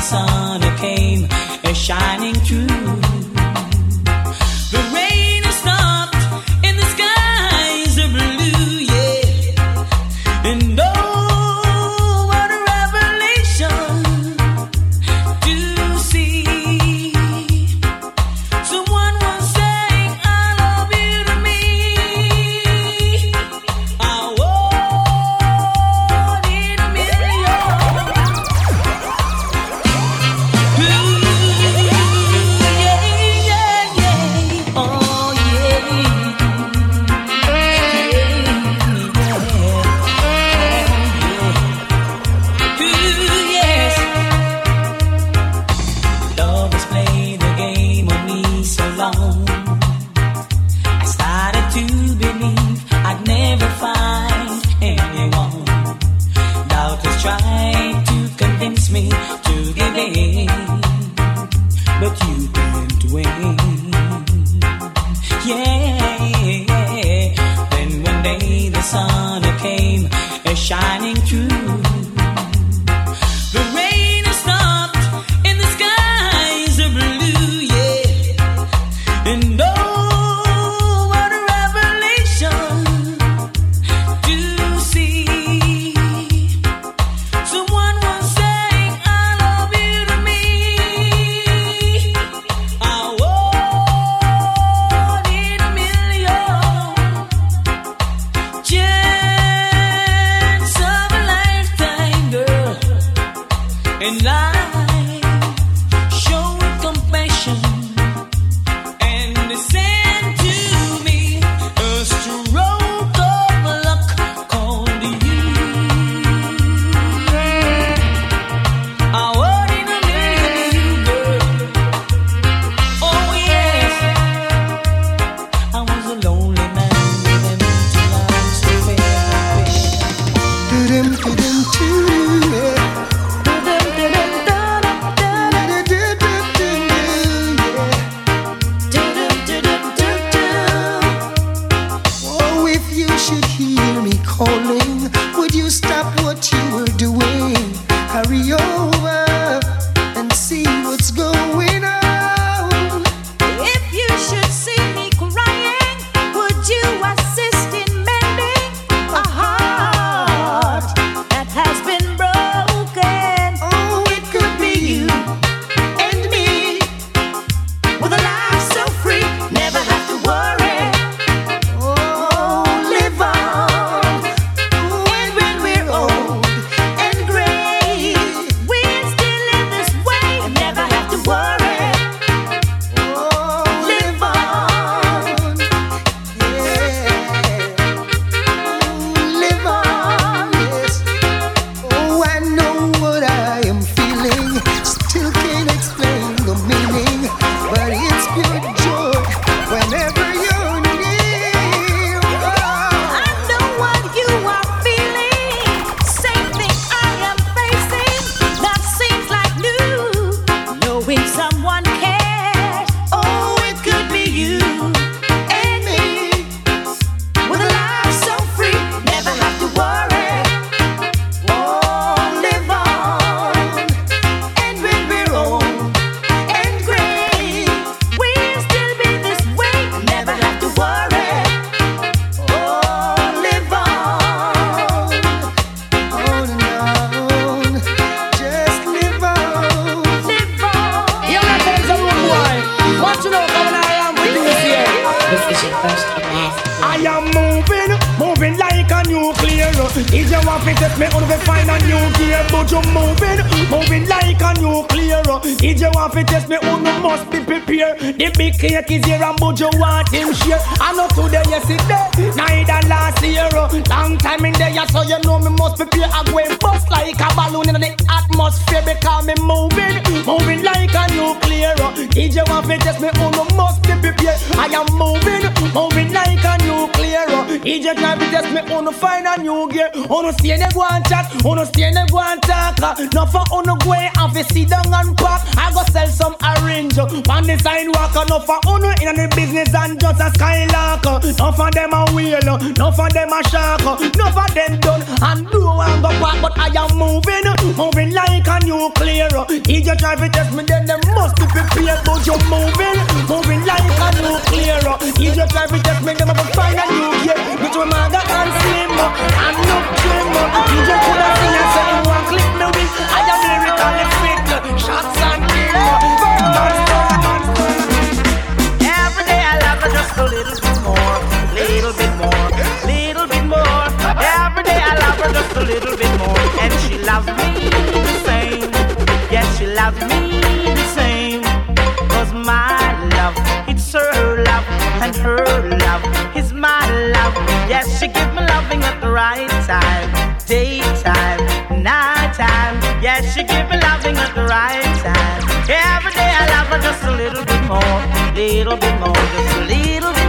the sun came uh, shining there, so you know me must prepare. I go bust like a balloon in the atmosphere because me moving, moving like a nuclear. Uh, if you want to test me, on must be prepared. I am moving, moving like a you try to test me, on find a new gear. On stay in the go and chat, on stay in the go and talk. No for on the way, have to sit down and pack. I go sell some orange uh, on the sidewalk. No for on in the business and just a skylark. No for them a wheel, uh, no for them a shark. No for them done and do and go back. But I am moving, moving like a nuclear. You try to test me, then they must be prepared. But you're moving, moving like a nuclear. You try to test me, they must find a new gear. Between mother and slim and no trim. You could have seen and say you want clip me with, I am lyrically fit. Shots and kill. Every day I love her just a little bit more, little bit more, little bit more. Every day I love her just a little bit more, and she loves me the same. Yes, she loves me and her love is my love. Yes, she gives me loving at the right time, daytime, nighttime. Yes, she gives me loving at the right time. Every day I love her just a little bit more, little bit more, just a little bit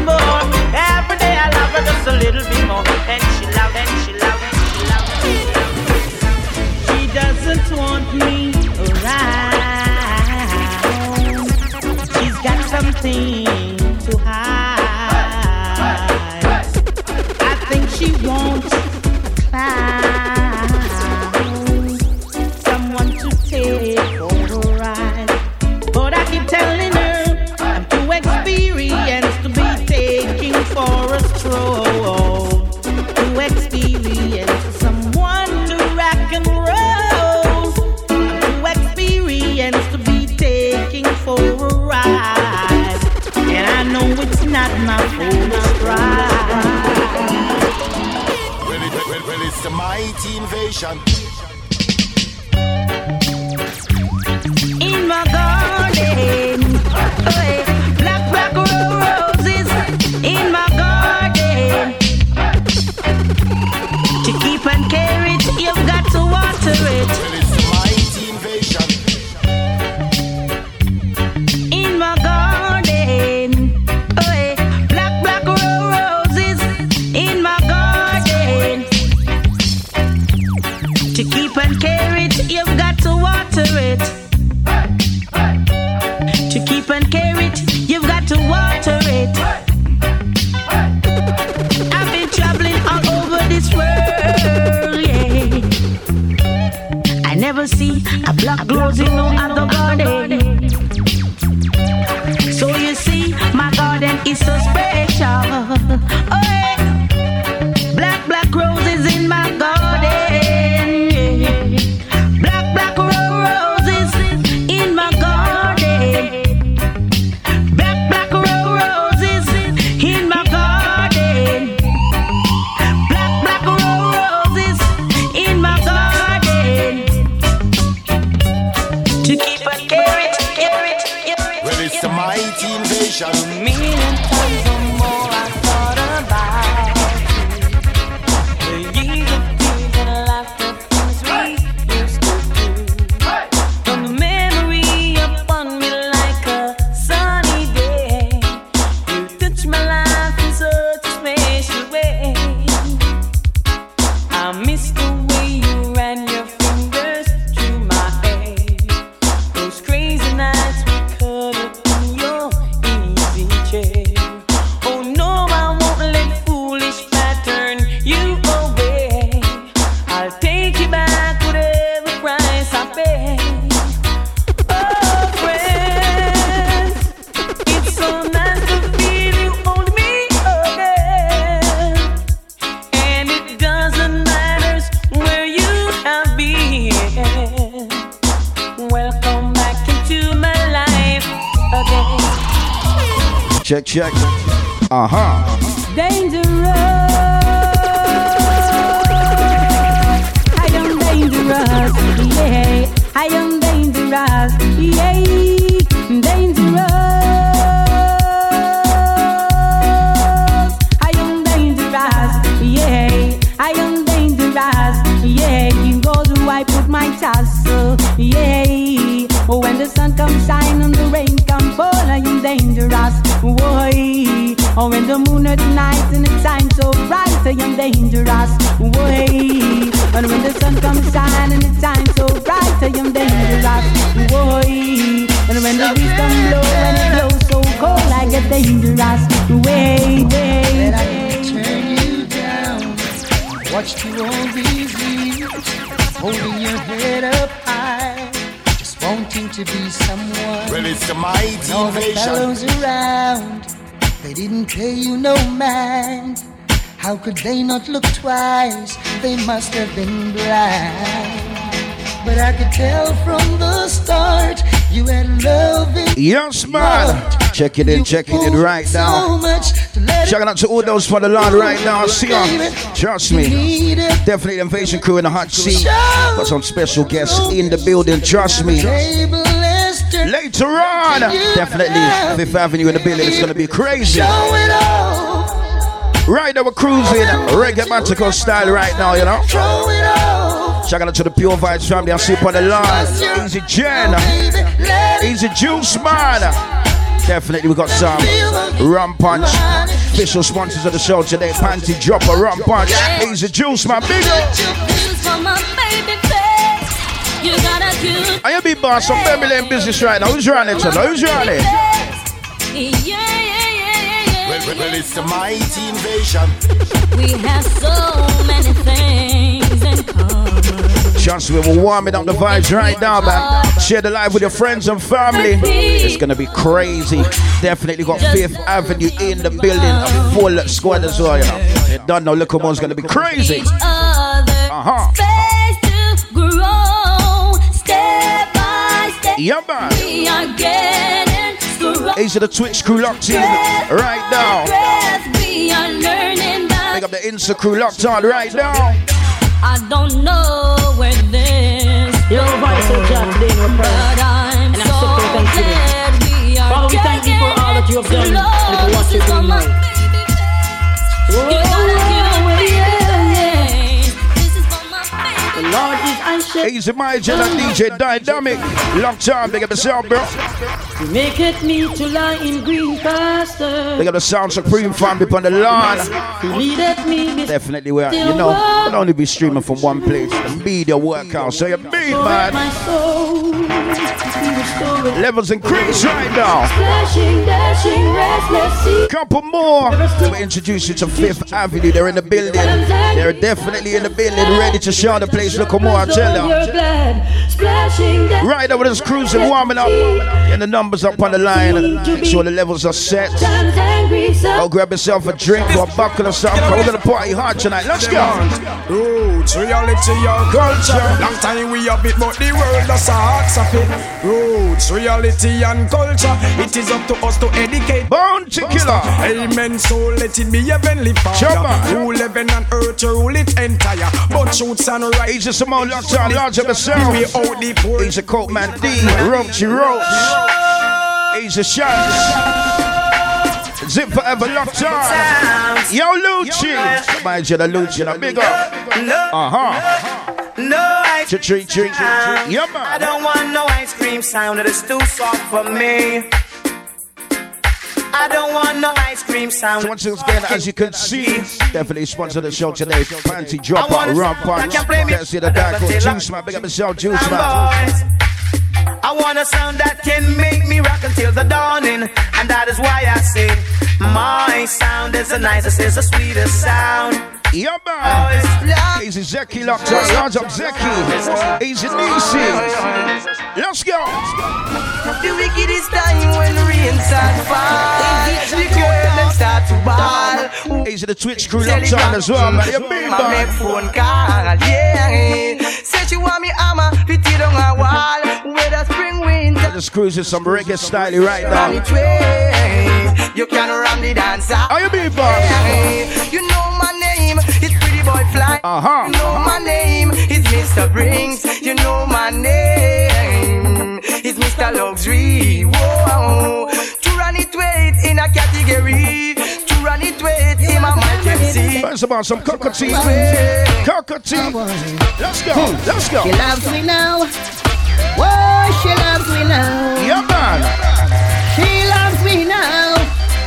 Check, check. Uh huh. Dangerous. The sun comes shine and the rain come fall, I am dangerous. Why? Oh, when the moon at night and the time so bright, I am dangerous. Why? And when the sun comes shine and the time so bright, I am dangerous. Why? And when the breeze come blow and it blows so cold, I get dangerous. Way, way, I turn you down. Watched you all these years, holding your head up high, wanting to be someone. Well, it's the mighty All the fellows around, they didn't pay you no mind. How could they not look twice? They must have been blind. But I could tell from the start you had love in Yes, man. Check it in, you checking it pulled right so now. much to let it Shouting out to all those for the Lord right now. See ya. Baby, Trust me. Definitely the invasion crew in the hot seat. Got some special guests in the building. Trust me. Later on, definitely Fifth Avenue in the building. It's gonna be crazy. It Right now we're cruising reggae style right now. You know. Throw it. Shout out to the Pure Vibes family. I see you on the line. Easy Jen. Baby, let Easy Juice Man. Definitely we got some rum punch. Official sponsors of the show today. Panty Dropper, rum punch. Easy Juice Man. Big up. You got a cute I am big boss of Baby Lane business right now. Who's running it? Who's running? Yeah, yeah, yeah, yeah, Well, well, well, it's the mighty invasion. We have so many things in common. Trust me, we're warming up the vibes right now, man. Share the live with your friends and family. It's gonna be crazy. Definitely got Fifth Avenue in the building, a full squad as well, you know. You don't know, look one's gonna be crazy. Uh-huh. space to grow step by step. Yeah, man. We. These are the Twitch crew locked in right now. We are learning Pick up the Insta crew locked on right now. I don't know where this Your voice is just today in prayer. but I'm And so so glad we are Father, we thank you for all that you have done and for what you're doing now. Easy my Jen and DJ Dynamic. Locked on, big up yourself, bro. You make it me to lie in green pastures. Big up the Sound Supreme family on the lawn. You leadeth me beside Definitely, we are, you know, we'll only be streaming from one place. The media workout, so you beat, man. My soul. Restore it. Levels increase right now. Dashing, dashing, restless. Couple more. We introduce you to Fifth Avenue. They're in the building. They're definitely in the building, ready to show the place. Look more, I tell you. You're glad. Splashing, Right over this cruising, warming up. Getting the numbers up on the line. Make sure the levels are set. Times Go grab yourself a drink or a buckle or something. We're gonna party hard tonight. Let's go. Roots, reality, or culture. Long time we have it, but the world does a hearts of it. Roots, reality, and culture. It is up to us to educate. Bounty killer. Amen. So let it be heavenly. Father. Rule heaven and earth, rule it entire. But shoots and right. He's a Simone locked on, large of We himself. out the poor. He's a Colt Man D, Roachy Roach. He's a shot. Zip forever locked on. Yo, Lucci. Mind you, the Lucci, the big up. Uh huh. No I don't want no ice cream sound, it is too soft for me. I don't want no ice cream sound. So Once again, as you can see, definitely sponsor the show today. Panty dropper, rum punch. Can't see the dark juice man. Big up yourself, juice man. I want a sound that can make me rock until the dawning, and that is why I sing. My sound is the nicest, is the sweetest sound. Yeah, man. Easy Zeki locked on. Large up Zeki. Easy Nisi. Let's go. The wickedest time when rain start fall. The girl them start to to ball. Easy the Twitch crew locked on as well, man. You big My phone call, yeah. Say she want me hammer, fit it on a wall. Whether spring, winter, Just cruising some reggae style right ram now. You can ram the dancer. How you big boss? You know my name, it's Pretty Boy Fly. Uh-huh. You know my name, it's Mr. Brinks. You know my name, it's Mr. Luxury. Whoa. To run it weight in a category. To run it weight in my emergency. First of all, some cockatoo. Cockatoo. Let's go. Let's go. She loves me now. Whoa, she loves me now. Yeah, man. She loves me now.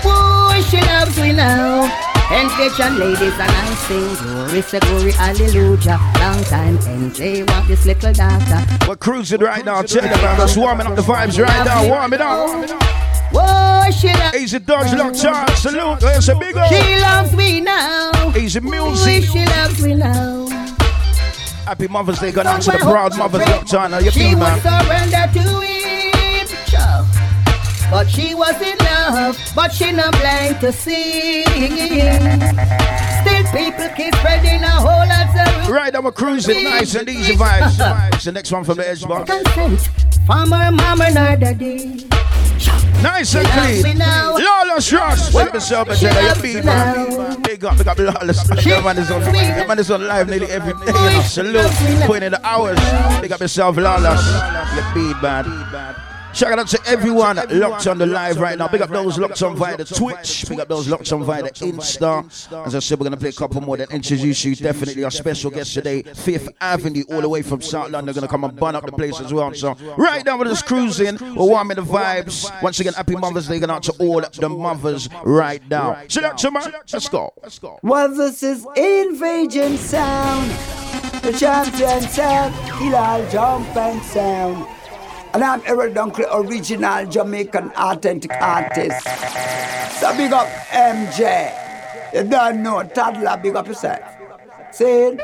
Whoa, she loves me now. Attention ladies and I sing glory, say glory, hallelujah. Long time NJ want this little daughter. We're cruising right now. check you, man. Just warming up the vibes right now. Warm it up. Whoa, she loves Easy Dodge locked on. Salute. There's a big up. She loves me now. Easy music. she loves me now. Happy Mother's Day. Out to the proud mothers. How you She would surrender to sure. but she was in love, but she not blind to see. Still, people keep spreading a whole lot of Right, now we're cruising. Nice and easy vibes. It's the next one from the edge box. consent from her mama nor daddy. Nice and She loves me clean. Lawless Ross. Big myself and tell you, loves big me man. now. Big up, big up, Lawless. That man is on, that man is on live nearly every day. You know. Salute. Putting in the hours. Big up yourself, Lawless. You beat, man. Shout out to everyone locked on the live right now. Big up those locked on via the Twitch. Big up those locked on via the Insta. As I said, we're going to play a couple more then introduce you. Definitely our special guest today, Fifth Avenue, all the way from South London. They're going to come and burn up the place as well. So, right now, we're just cruising. We're warming the vibes. Once again, happy Mother's Day going out to all the mothers right now. Select man. Let's go. Let's go. Well, this is Invasion Sound, the champion sound, Hilal Jump and Sound. And I'm Eric Dunkley, original Jamaican authentic artist. So big up MJ. You don't know, toddler, big up yourself. See?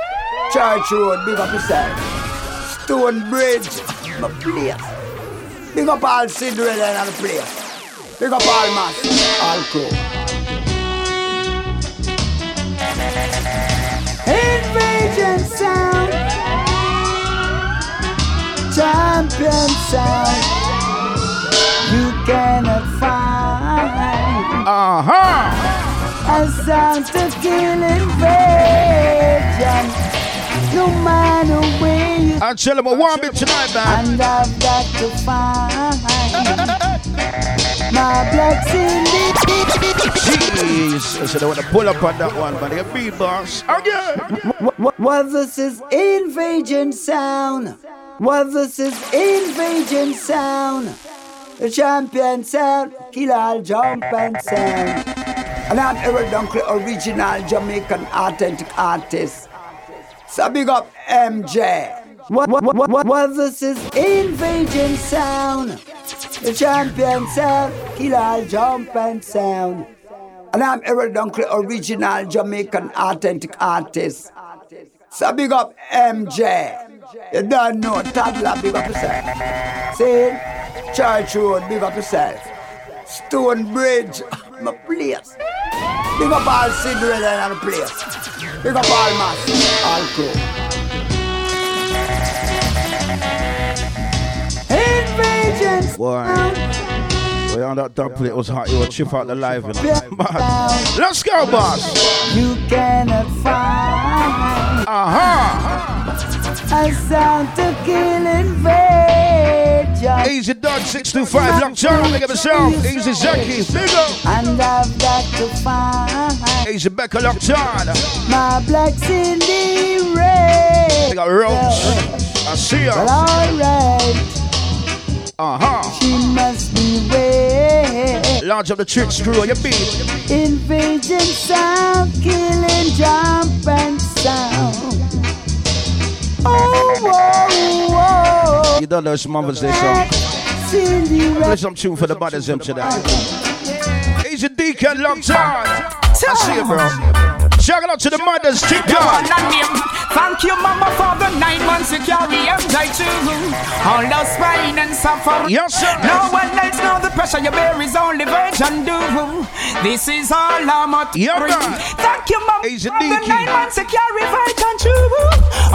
Church Road, big up yourself. Stone Bridge, my place. Big up all Cinderella and the place. Big up all mass, all crew. Invasion sound, champion sound. You cannot find Uh huh. a sound to kill invasion. No matter where you I tell a warm bit tonight, man. and I've got to find my blacks in the Jeez. I said I want to pull up on that one, man. You beat, boss. Again. Well, this is invasion sound. Well, this is invasion sound. The champion sound, kill all jump and sound. And I'm Eric Dunkley, original Jamaican authentic artist. So big up MJ. What, what, what, what, what, this is invasion sound. The champion sound, kill all jump and sound. And I'm Eric Dunkley, original Jamaican authentic artist. So big up MJ. You don't know, toddler, big up yourself. See? Church Road, big up yourself. Stone Bridge, my place. Big up all Cinderella and the place. Big up all mass, all crew. Invasion Boy. Boy, on that dub plate was hot. You would chip out the live. You know? Man. Let's go, boss. You cannot find Uh huh. A sound to kill invasion. Easy Dog 625. Locked on. Look at myself. Easy Zeki. Big up. And I've got to find Easy Becca. Locked on. my blacks in the red. Big up Roach. I see Well, ya. alright, Uh huh. she must be red. Launch up the trick screw on your beat. Invasion sound, killing jump and sound. Oh. You don't know it's Mother's Day song. Play some tune for the mothers them today. Easy Deacon. Locked on. I see you, bro. Shout out to the mothers. Keep You on. want a name? Thank you, mama, for the nine months you carry MJ too. All those pain and suffering. Yes, sir. No one else know the pressure you bear is only virgin do. This is all I'm at. Yeah, bring. man. Thank you, mama. Easy for the nine months to carry virgin true.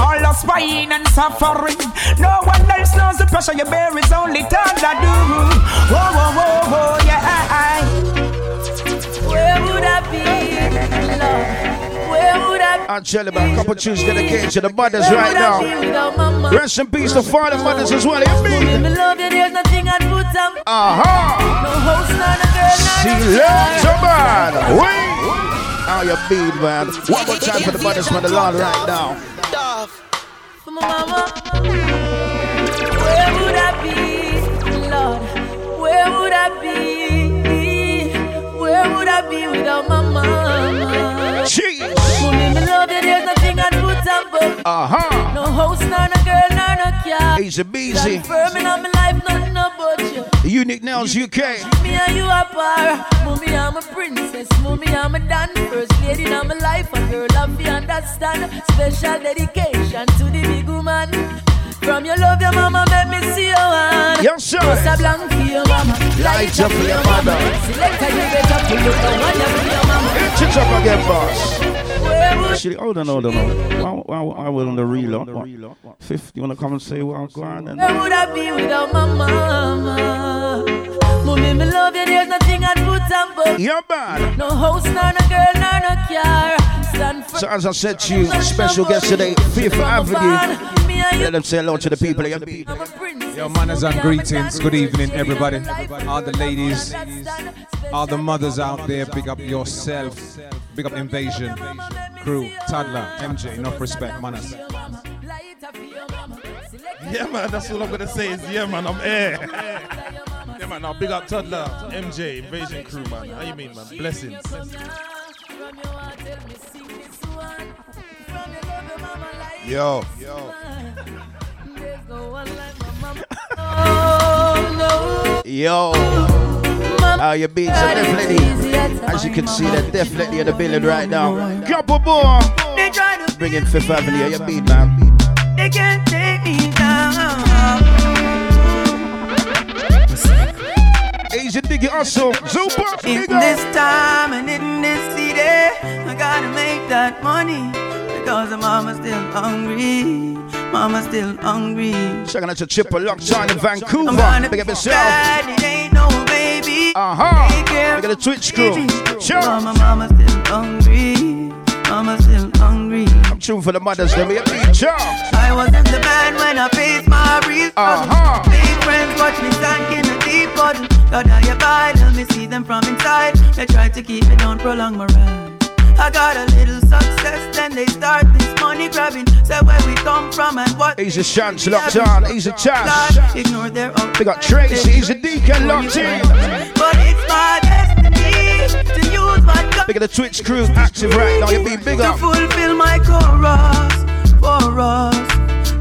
All the pain and suffering. No one else knows the pressure you bear is only God that do. Whoa, whoa, whoa, whoa, yeah. Where would I be? Where would I be? I'll tell you about a couple tunes dedicated to the mothers right would I be now. without my mama? Rest in peace to father mothers as well. You mean? me love you, there's nothing I'd put on. Aha! Uh-huh. No host, not a girl, She not loves child. man. Wait! How you beat, man? One more time for the mothers from the Lord right now. For my mama. Where would I be, Lord? Where would I be? Where would I be without my mama? Jeez! Mommy, me love you, there's nothing I'd put on but Aha! No house, nor no girl, nor no car. Easy beasy. Firm in my life, nothing about you. Unique Nails UK. Me and you are par. Mommy, I'm a princess. Mommy, I'm a dan first lady in my life. A girl, I'm understand. Special dedication to the big woman. From your love, your mama make me see your hand. Yes, sir. Just a blank for your mama. Light up for your mother. Select a you better pull up the one you for your mama. Hit it up again, boss. Actually, hold on, hold on. hold on. I, I, I will on the reload. What? Fifth, you want to come and say what I'm going and Where would I be without my mama? Mommy, me love you, there's nothing I'd put on but Yeah, man. No house, nor no girl, nor no car. So as I said to you, special guest today, Fifth Avenue. Let them say hello to the people. Yeah, the. Yo, manners and greetings. Good evening, everybody. All the ladies, all the mothers out there, big up yourself. Big up Invasion, crew, Toddler, MJ, enough respect, manners. Yeah, man, that's all I'm gonna say is yeah, man, I'm air. yeah, man, now big up Toddler, MJ, Invasion Crew, man. How you mean, man? Blessings. Yo. Yo. How you been? So definitely, as you can see, they're definitely in the building right now. Couple more. They try to Bring in Fifth Avenue. How you been, man? They can't take me down. Asian diggy also. Super. In this time and in this city, I gotta make that money because the mama's still hungry. Mama's still hungry. Second out to Chipper Lockdown in I'm Vancouver. Big up yourself. bad, it ain't no baby. Uh-huh. Look at the Twitch crew. Sure. Mama, mama's still hungry. Mama's still hungry. I'm true for the mothers. Let me be sure. I wasn't the man when I faced my real. Uh-huh. Fake friends watch me sank in a deep puddle. God, I abide, let me see them from inside. They try to keep me down, prolong my ride. I got a little success, then they start this money grabbing. Say where we come from and what. Easy chance locked on. Easy chance. Ignore their own. We got Tracy. Easy Deacon locked in. But it's my destiny to use God Big of the Twitch crew active right now. You be big to fulfill my chorus for us.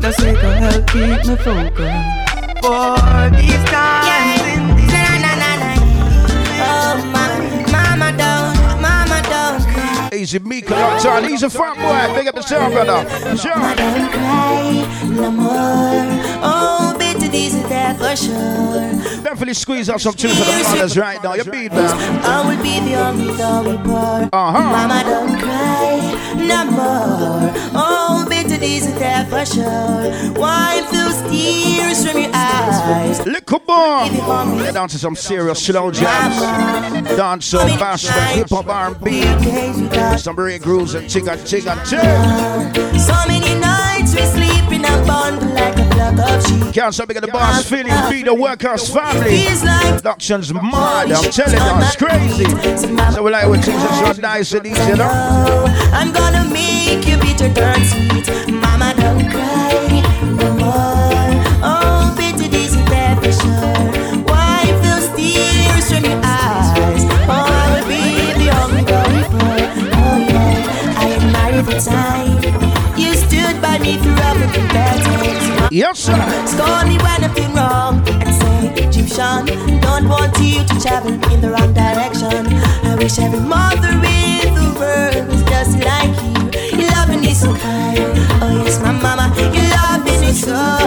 The sake of help keep me focused for these times Easy Mika on. He's a fat boy. Big up yourself, brother. Sure. Mama don't cry no more. Oh, bitter days are there for sure. Definitely squeeze out some tunes for the mothers right now. You beat man. I will be the only though we pour. Uh-huh. Mama don't cry no more. Oh, bitter days are there for sure. Wipe those tears from your eyes. Little boy. Get down to some serious slow jams. Dancehall, bashment, hip hop, R&B. Some break grooves and ching and ching. So many nights we sleep in a bundle like a flock of sheep. Can't stop making the boss feeling. Be the workers family. Production's mad. I'm telling you, it's crazy. So we like when things are so nice and easy, you know? I'm gonna make you bitter turn sweet. Mama, don't cry no more. Oh, bitter days are there for sure. Wipe those tears from your eyes. Oh, I will be the only boy. Oh, yeah. I admire the time you stood by me through everything bad. Yes, sir. Scold me when I've been wrong and say, Egyptian, don't want you to travel in the wrong direction. I wish every mother in the world was just like you. Your loving is so kind. Oh yes, my mama, your loving is so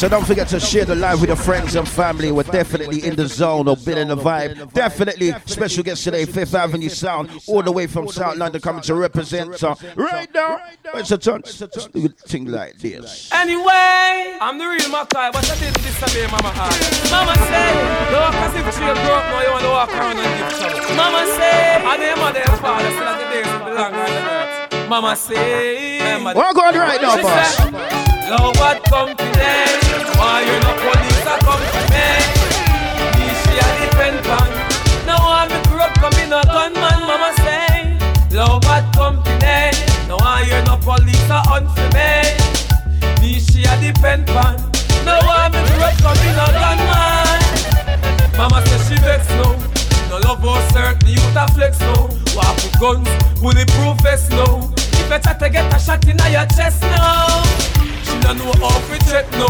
So don't. So forget to share the live with your friends and family. We're definitely in the zone or been in the vibe. Definitely special guest today, Fifth Avenue Sound, all the way from South London coming to represent. Uh, right now, it's a a thing like this. Anyway, I'm the real Mackay, but I didn't disobey Mama heart. Mama say, don't walk as if you grow up now, you want to walk around and give trouble. Mama say, and their mother and father still at the days of the long on the earth. Mama say, What going right now, boss? Love what confidence, why you no police a come to me? Me she a depend on. Now I'm grow up, come in a gunman, mama say. Love what confidence, now I hear no police a hunt for me. Me she a depend on. Now I'm grow up, come a gunman. Mama say she vex no. No love or certain youth a flex no. Walk with guns, bulletproof vest no. If you try to get a shot in your chest now, she no know how to check no.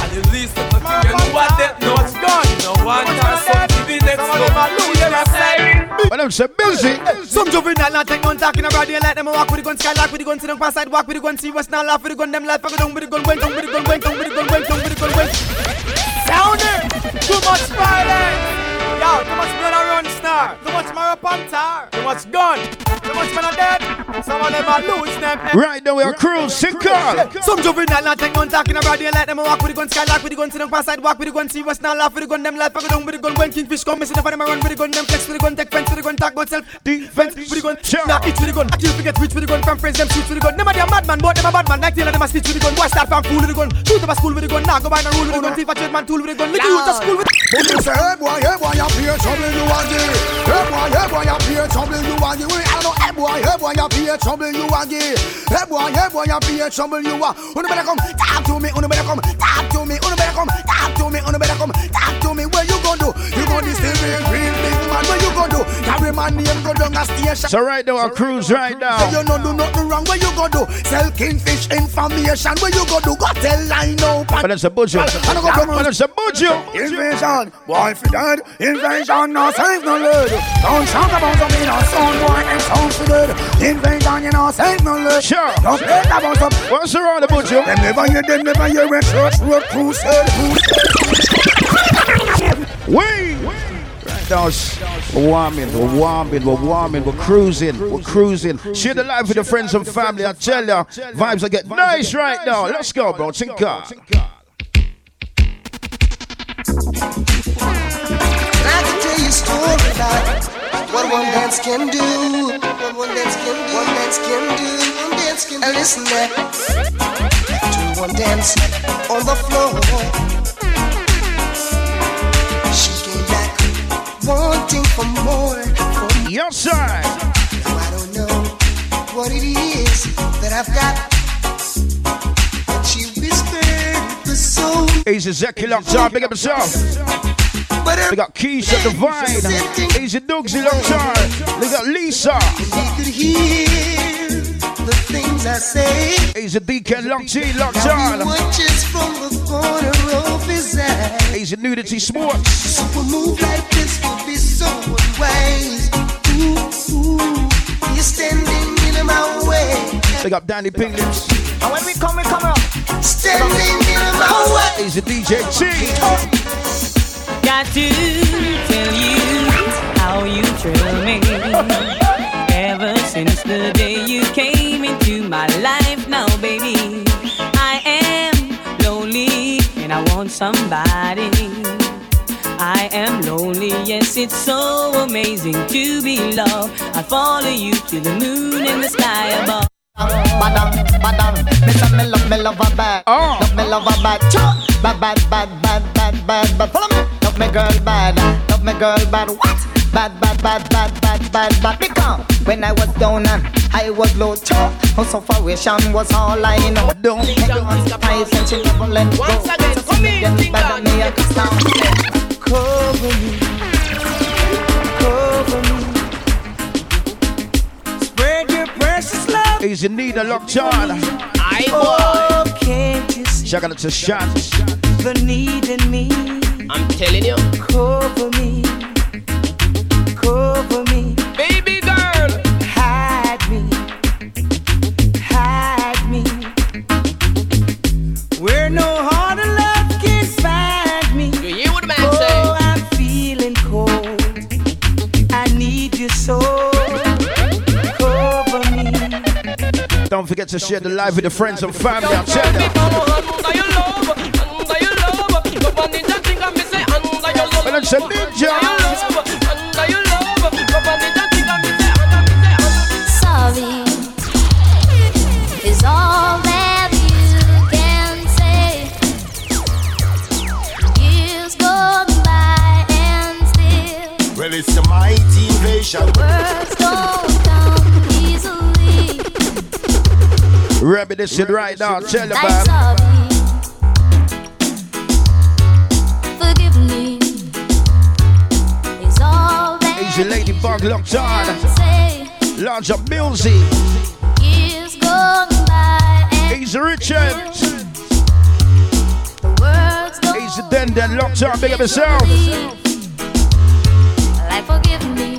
And the least of the thing you know what that no. What's gone? She no want her son to be next no. Hear me say. But I'm so busy. Some juvenile not take none talking about you like them a walk with the gun, skylark with the gun, sit down past side, walk with the gun, see what's not laugh with the gun, them life, I go down with the gun, went down with the gun, went down with the gun, went down with the gun, went. Sound it! Around star, too much Marapantar, too much gun, too much men are dead, some of them are lose them. Right now, we are cruising car. Some juvenile not take none talking about you like them a walk with the gun, skylark with the gun, sit down past side, walk with the gun, see what's not laugh with the gun, them life, I down with the gun, when kingfish come, missing the them a run with the gun, them flex with the gun, take fence with the gun, talk about self defense with the gun, nah eat with the gun, I kill forget rich with the gun, from friends them shoot with the gun, them a them madman, but them a bad man, like Taylor them a stitch with the gun, boy start from fool with the gun, shoot up a school with the gun, nah go buy no rule with the gun, thief a trade man tool with the gun, lick you to school with. But you say, hey boy, hey boy, you pay trouble you a give. Hey boy, hey boy, you pay trouble you a. We all know, hey boy, hey boy, you pay trouble you a give. Hey boy, hey boy, you pay trouble you a. Unu better come talk to me, unu better come talk to me, unu better come talk to me, unu better come talk to me. Where you gonna do? You gonna the real, do? Carry name go down a station. So right now, our cruise right now. Say you no do nothing wrong. Where you gonna do? Sell kingfish information. Where you gonna do? Go tell I know. But it's a budget. I don't go come But it's a budget. Invasion, boy, if you dead, invasion, no save no lord. Don't talk about some in a son, boy, and sound for dead. Invasion, you know, save no lord. Sure. Don't play about some. What's around the budget? Them never hear, them never hear a church road crusade. We. Right now, it's- we're warming, we're warming, we're warming, we're cruising, we're cruising. Share the life with your friends and family. I tell ya, vibes are getting nice right now. Let's go, bro. Think car. I can tell you a story about what one dance can do. What one dance can do. One dance can do. One dance can do. And listen there to one dance on the floor. Wanting for more. From yes, sir. Though I don't know what it is that I've got. But she whispered the soul. Easy Zeki locked on, big up yourself. We got Keisha Divine, Easy Dougsy locked on. We got Lisa, He could hear the things I say. Easy Deacon locked in, locked on. watches from the corner of his eye. Easy Nudity Sports. So a move like this would be so unwise. Ooh, ooh, you're standing in my way. Big up Danny Pinglets. And when we come, we come up. Standing in my way. Easy DJ T. Got to tell you how you thrill me. Ever since the day you came into my life, now, baby, I am lonely and I want somebody. I am lonely, yes, it's so amazing to be loved. I follow you to the moon and the sky above. Badam, badam, me say me love, me love her bad. Oh. Love me love her bad. Choo. Bad, bad, bad, bad, bad, bad, bad. Follow me. Love me girl bad. Love me girl bad. What? Bad, bad, bad, bad, bad, bad, bad. Because when I was down and I was low, choo. Oh, sufferation was all I know. Don't make me want to pay attention, never let go. Once again, So see me getting better, me a kiss down. Cover me. Cover me. Spread your precious love. Easy Nina locked on. I Oh, can't you see Shout out to Shan. the need in me? I'm telling you. Cover me. Me. Baby girl. Hide me. Hide me. Where no heart love can find me. You hear what the man oh. Oh, I'm feeling cold. I need you so. Me. Don't forget to share the live with the friends and family. I'll check that. And it's a big. Mighty invasion. words don't come easily. Rabbi, this shit right now. Tell you, I'm man. sorry. Forgive me. Is all that Easy Ladybug locked on. say. Launch up music. Years gone by and Easy Richard. Eh? words don't Easy Den Den locked on. Big up yourself. Like forgive me,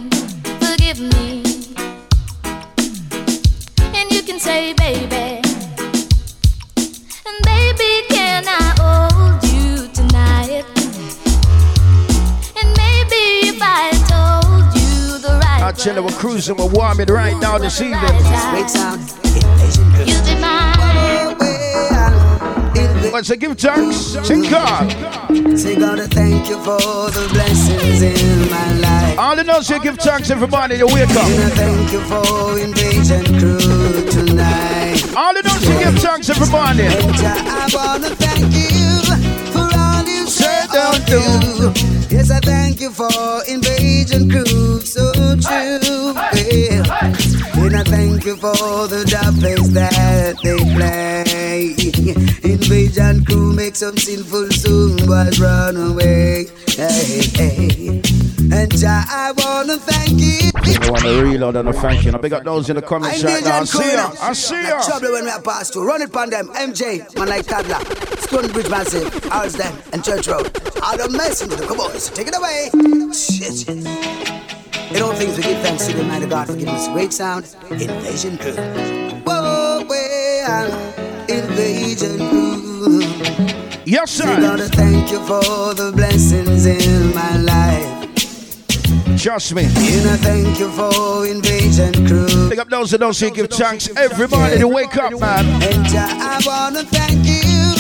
the right I tell you, we're cruising, we're warming right now this evening. Great sound. You'll be mine. Let's give thanks. Sing God. Say gotta thank you for the blessings in my life. All the know say give thanks everybody you wake I up. thank you for invasion crew tonight. All the know say give thanks everybody. I wanna thank you for all you said do. Yes, I thank you for invasion crew, so true. Yeah. And I thank you for the plays that they play. Invasion crew make some sinful soon boys run away. Hey, hey. And Jah, I wanna thank you. I want to reload and a thank you. I big up those in the comments right now. I see ya. I see ya. Trouble when we are passed through. Run it pon them. MJ, man like Toddler. Stone Bridge Massive. Ours them. And Church Road. All the messing with the on. Take it away. Shit, shit. In all things we give thanks to the mighty God for giving us a great sound. Invasion crew. Whoa, well, Yes, sir. We gotta thank you for the blessings in my life. Trust me. And I thank you for invasion crew. Big up those that don't say give thanks. Everybody to wake up, man. And I wanna thank you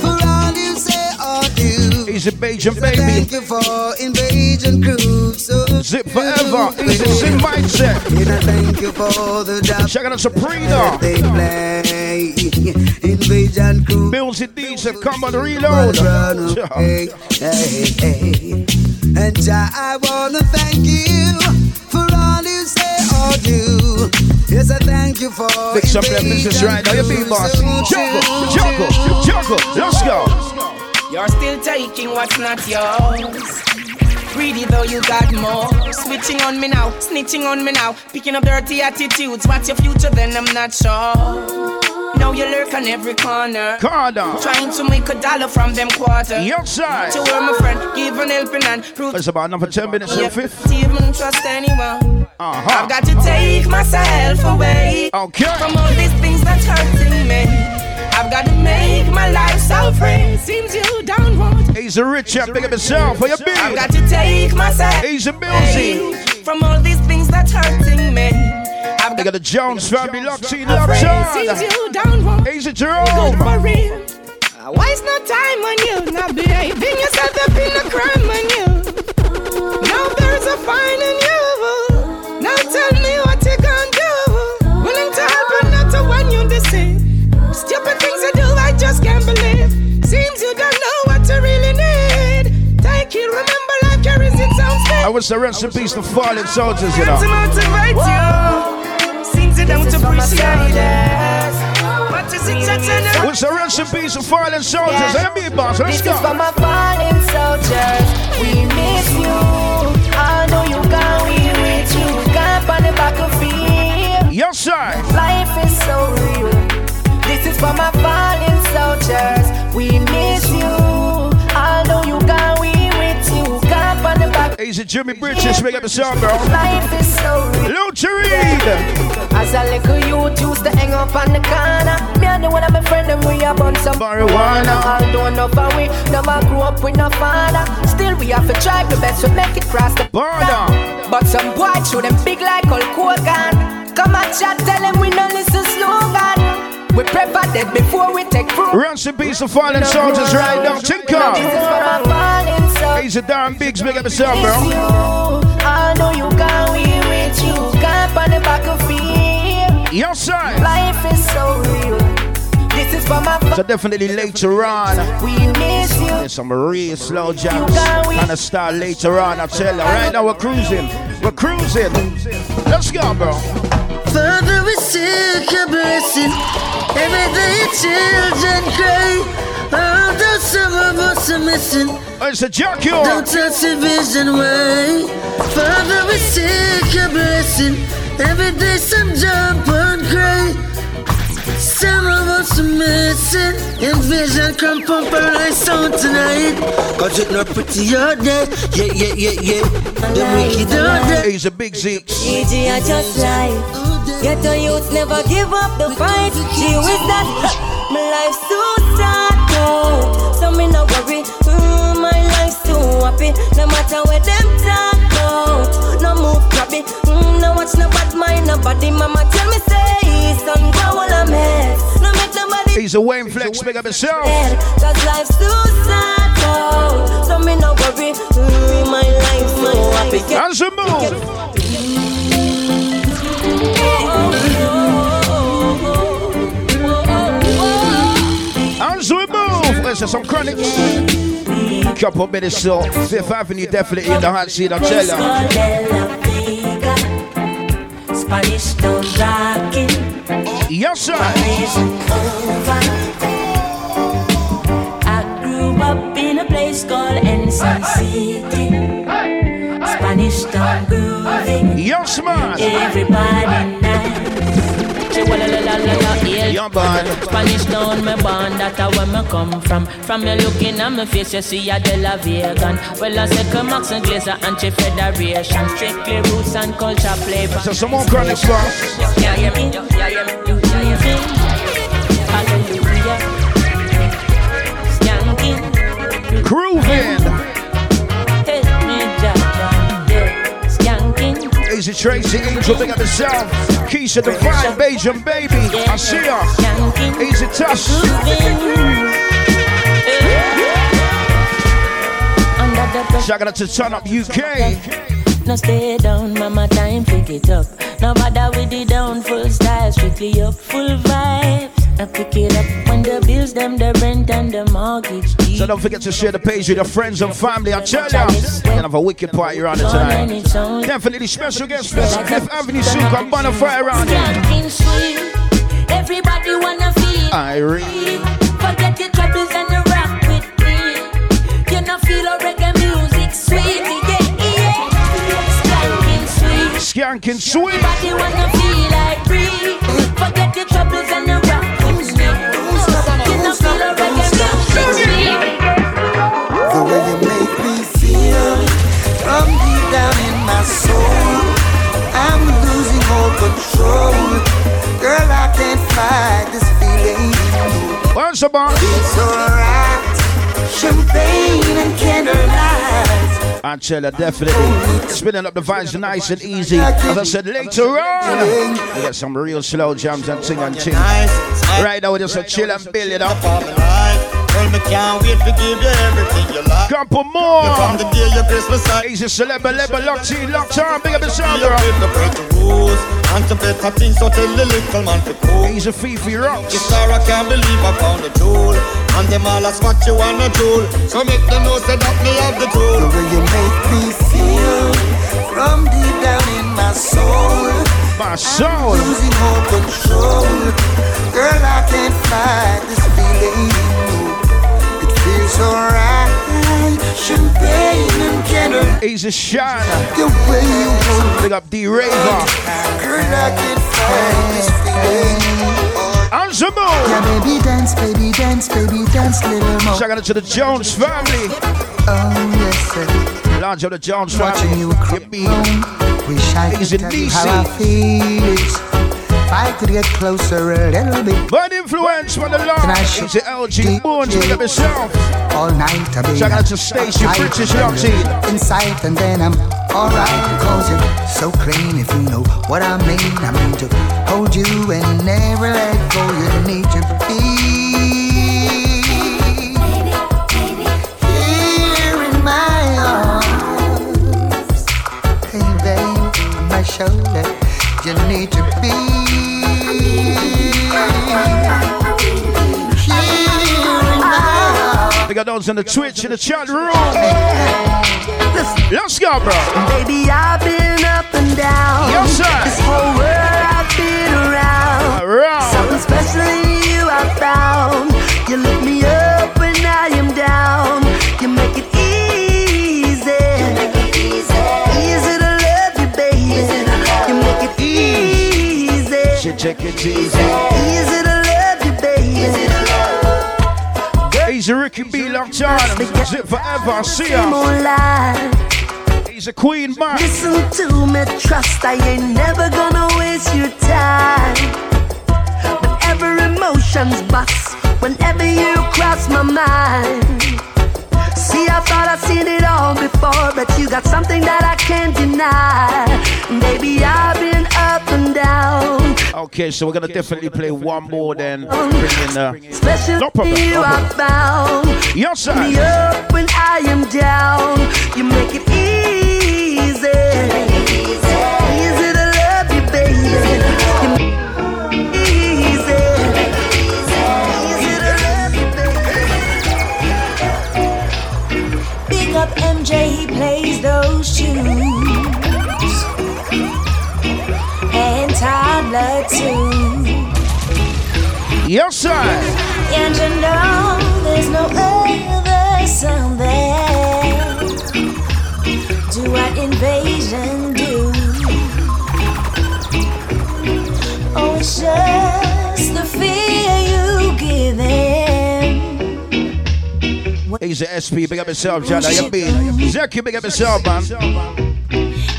for all you say or do. Easy Bajan Thank you for invasion crew. So Zip forever. Easy Zip mindset. And I thank you for the job Check out the Sabrina. they play. Invasion crew. Music decent. Come on, reload. Hey, hey. And I wanna thank you for all you say or do. Yes, I thank you for Fix up that business right now. You be boss. Juggle, juggle, juggle. Let's go. You're still taking what's not yours. Greedy though you got more. Switching on me now, snitching on me now. Picking up dirty attitudes. What's your future then? I'm not sure. Now you lurk on every corner. Corner. Trying to make a dollar from them quarter. Yes, sir. To where my friend, give an helping hand. Prove It's about another 10 minutes and fifth. even trust anyone. Uh-huh. I've got to take myself away Okay. from all these things that's hurting me. I've got to make my life so free. Seems you don't want. He's a rich chap. Big up yourself for your I've got to take myself He's a away from all these things that's hurting me. I've They got got the Jones family locked in, to Seems you don't want. He's a Good Jerome. for real. Waste no time on you, not behaving yourself up in a crime on you. Now there's a fine in you. Now tell me what you gonna do. Willing to help and not to want you to see. Stupid Seems you don't know what you really need. Take it, remember life carries its own speed. I was the rest in peace to fallen soldiers, you To know. motivate you. Seems you don't appreciate it. But you see, such an What's the rest in fallen soldiers? Let me boss. Let's This is for my fallen soldiers. We miss you. I know you gone, we with you. Camp on the back of battlefield. Yes, sir. Life is so real. This is for my fallen soldiers. We miss you. I know you gone, we with you. Camp on the back. battlefield. Easy Jimmy Bridges. Big up yourself, bro. Life is so real. As a little youth used to hang up on the corner Me and the one of my friend them we a bun some Marijuana. Although enough of we never grew up with no father Still we have to try the best to make it cross the border But some boy show them big like Hulk Hogan Come and chat tell them we no listen slogan We prefer dead before we take fruit. Rest in peace to fallen soldiers right now. Tinker. He's a darn Biggs, big up yourself, bro. I know you can't we with you. Camp on the back of fear. Yes, sir. Life is so real. This is for my So definitely later on. We miss you. There's some real slow jams. Gonna start later on. I tell you. Right now we're cruising. We're cruising. Let's go, bro. Father, we seek your blessing. Every day children cry. Although some of us are missing. Oh, it's a jockey. Don't touch the vision way. Father, we seek your blessing. Every day some jump and cry. Some of us are missing. Invasion come pump a nice sound tonight. Cause it's not pretty out there. Yeah, yeah, yeah, yeah. The wicked out there. He's a big Zeke. EG I just life. Get the youth never give up the fight. She with that. My life's too sad out. So me no worry. Mm, my life's too happy. No matter where them talk out. No move grabby. Mm, no watch no bad mind nobody. Mama tell me say, son, go all a mess. No make nobody. He's a Wayne Flex, big up yourself. Cause life's too have some chronics. Couple minutes so Fifth Avenue definitely in the hot seat, I tell ya. Spanish town rocking. Yes, sir. I grew up in a place called Ensign City. Spanish town grooving. Yes, man. Everybody Yeah, man. Spanish town, me born, that's where me come from. From you looking at my face, you see a De La Vegan. Well, I say Max and Glazer, Anti Federation. Strictly roots and culture flavor. So some more chronics, bro. Yeah, yeah, me, yeah, yeah, me, yeah, yeah, me. Hallelujah. Skanking. Grooving. Easy Tracy, Angel, big up yourself. Keisha Divine, Bajan Baby. I see ya. Easy Touch. Shout out to Turn Up UK. No stay down, mama, time pick it up. No bother with the down, full style, strictly up, full vibes. I pick it up when the bills, them, the rent and the mortgage. So don't forget to share the page with your friends and family. I tell ya, gonna have a wicked party around it tonight. Definitely special guest, special Fifth Avenue Souk on Bonfire around it. Everybody wanna feel. Irene. Forget your troubles and the rock with me. You know feel a reggae music sweet. Skanking sweet. Skanking sweet. Everybody wanna feel like free. Forget your troubles and fight this feeling. What's about? It's alright. Champagne and candlelight. I tell you, definitely. Spinning up the vibes nice and easy. As I said, later on, we got some real slow jams and ting and ting. Right now, we're just a chill and build it up. Girl, me can't wait to give you everything you like. Couple more. From the day your Christmas night. Easy celeb, level, locked in, locked on. Big up yourself, You're bro. fit to break the rules and to better things, so tell the little man to cool. Easy Fifi rocks. Yes, sir, I can't believe I found a jewel. And them all ask what you wanna jewel. So make them know say that me have the The way you make me feel from deep down in my soul. My soul. Losing all control. Girl, I candle. Easy shine. The way you hold Big up D Raver. Girl, I can't fight this feeling. Anzamo. Yeah, baby, dance, baby, dance, baby, dance, little more. Shout out to the Jones family. Oh, yes, sir. Large of the Jones Watching family. you You be Wish I could tell you how I feel it. I could get closer a little bit. Bad influence from the I It's the LG Bones, up yourself. all night. I be Shout out to tight British and locked in. Inside and then I'm alright cause you're so clean if you know what I mean. I mean to hold you and never let go. You need to be here in my arms. Hey babe, my shoulder. You need to be Up those in the Twitch in the chat room. Let's go, bro. Baby, I've been up and down. Yes, sir. This whole world I've been around. Around. Something special in you I found. You lift me up when I am down. You make it easy. Easy to love you, baby. You make it easy. Check it easy. Easy to love you, baby. He's a Ricky B locked on. Zip forever. See ya. He's a queen man. Listen to me, trust I ain't never gonna waste your time. Whenever emotions bust, whenever you cross my mind. See, I thought I'd seen it all before, but you got something that I can't deny. Baby, I've been up and down. Okay, so we're gonna definitely play one more then. Bring in uh, Special no problem. you No I problem. found. Yes, sir. Me up when I am down. You make it easy. Easy MJ, he plays those tunes. And toddler too. Yes, sir. And you know there's no other sound there. Do what invasion do? Oh, it's just He's the SP. Big up yourself, John. How you been? Zeki, big up yourself, man.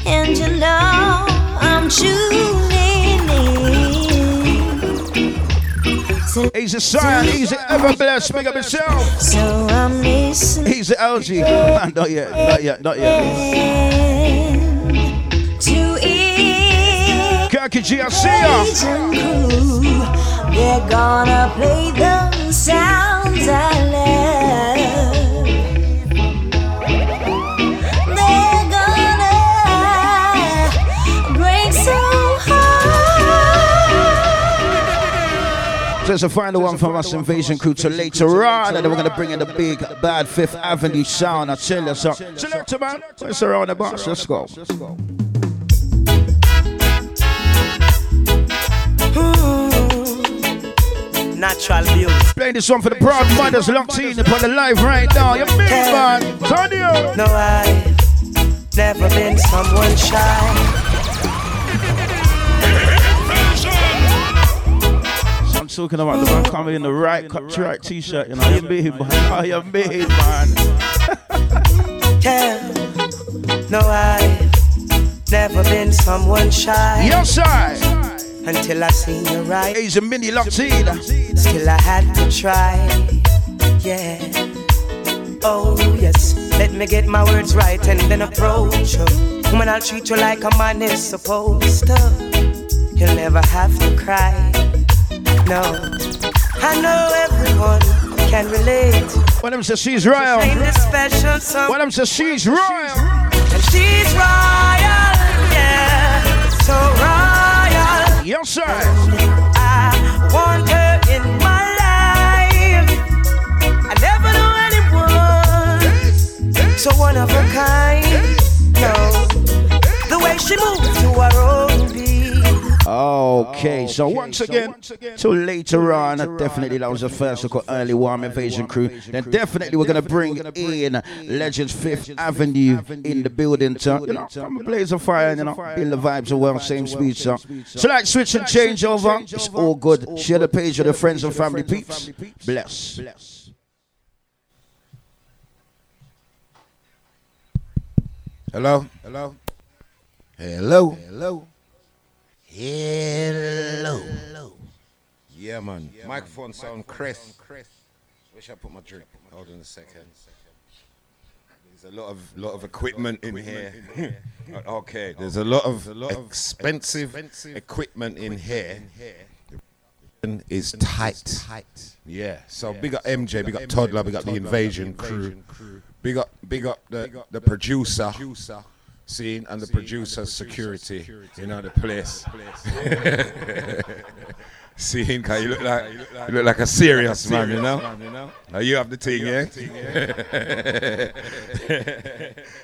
And you know I'm. He's a scion. He's the ever blessed. Big up yourself. so I'm listening He's the LG. Man, not yet. Not yet. Not yet. to it. Kirky G, I see ya. They're gonna play the sounds I So it's a final one from us Invasion Crew to later on. And then we're going to bring in the big bad Fifth Avenue sound. I tell you so. Selector, man. Let's around the box. Let's go. Natural beauty. Play this one for the proud mothers locked in upon the live right now. You big man. Turn you. No, I've never been someone shy. Talking about the man coming in the right cut right t-shirt. You know, you big man. How you big man? Yeah. No, I've never been someone shy. Yes, sir. Until I seen you right. He's a mini in. Still I had to try. Yeah. Oh yes. Let me get my words right and then approach you. Woman, I'll treat you like a man is supposed to. You'll never have to cry. No. I know everyone can relate. What them say she's royal. Ain't I'm some say she's royal. and she's royal, yeah, so royal. Yes, sir. I want her in my life. I never knew anyone so one of a kind. No, the way she moves to her own beat. Okay, so once again, till later on, definitely that was the first look at early warm invasion crew. Then definitely we're gonna bring gonna bring in Legends Fifth Avenue in the building to you know come and blaze a fire and you know build the vibes as well, same speed. So, so like switch and change over, it's all good. Share the page with the friends and family peeps. Bless. Hello? Hello? Hello? Hello? Hello. Yeah, man. Microphone sound crisp. Wish I put my drink. Hold on a second. There's a lot of lot of equipment in here. okay, there's a lot of expensive equipment in here. Is tight. Yeah. So big up MJ, big up Toddler, big up the Invasion crew. Big up, big up the the producer. Scene and the producer's security, you know the place. Seeing, cause you look like you look like a serious man, you know. Now you have the thing, yeah.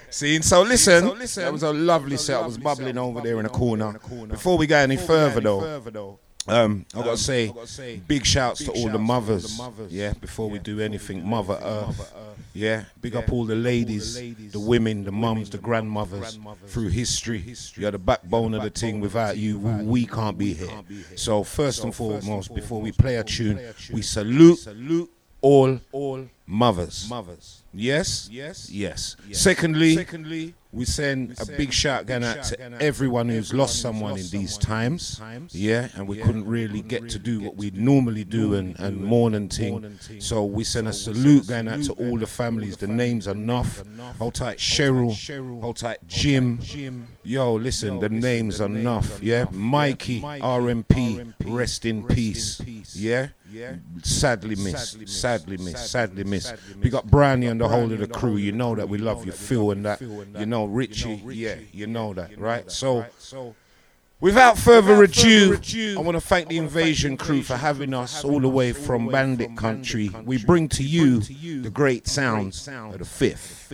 Seeing, so listen, that was a lovely set. I was bubbling over there in the corner. Before we go any further, though, um, I gotta say, big shouts to all the mothers. the mothers. Yeah, before we do anything, Mother Earth. Yeah, big up all the ladies, the women, the mums, the grandmothers through history. You're the backbone of the thing. Without you, we can't be here. So first and foremost, before we play a tune, we salute salute all all mothers. Mothers. Yes. Yes. Yes. Secondly, secondly, we send a big shout going out to everyone who's lost someone in these times. Yeah, and we couldn't really get to do what we normally do and, and mourn and ting. So we send a salute going out to all the families. The names are enough. Hold tight, Cheryl. Hold tight, Jim. Yo, listen, the names are enough. Yeah, Mikey, RMP, rest in peace. Yeah. Sadly missed, sadly missed, sadly missed. We got Brownie and the whole of the crew. You know that we love you, Phil, and that. You know Richie. Yeah, you know that, right? So, so without further ado, I want to thank the Invasion crew for having us all the way from Bandit Country. We bring to you the great sounds of the fifth.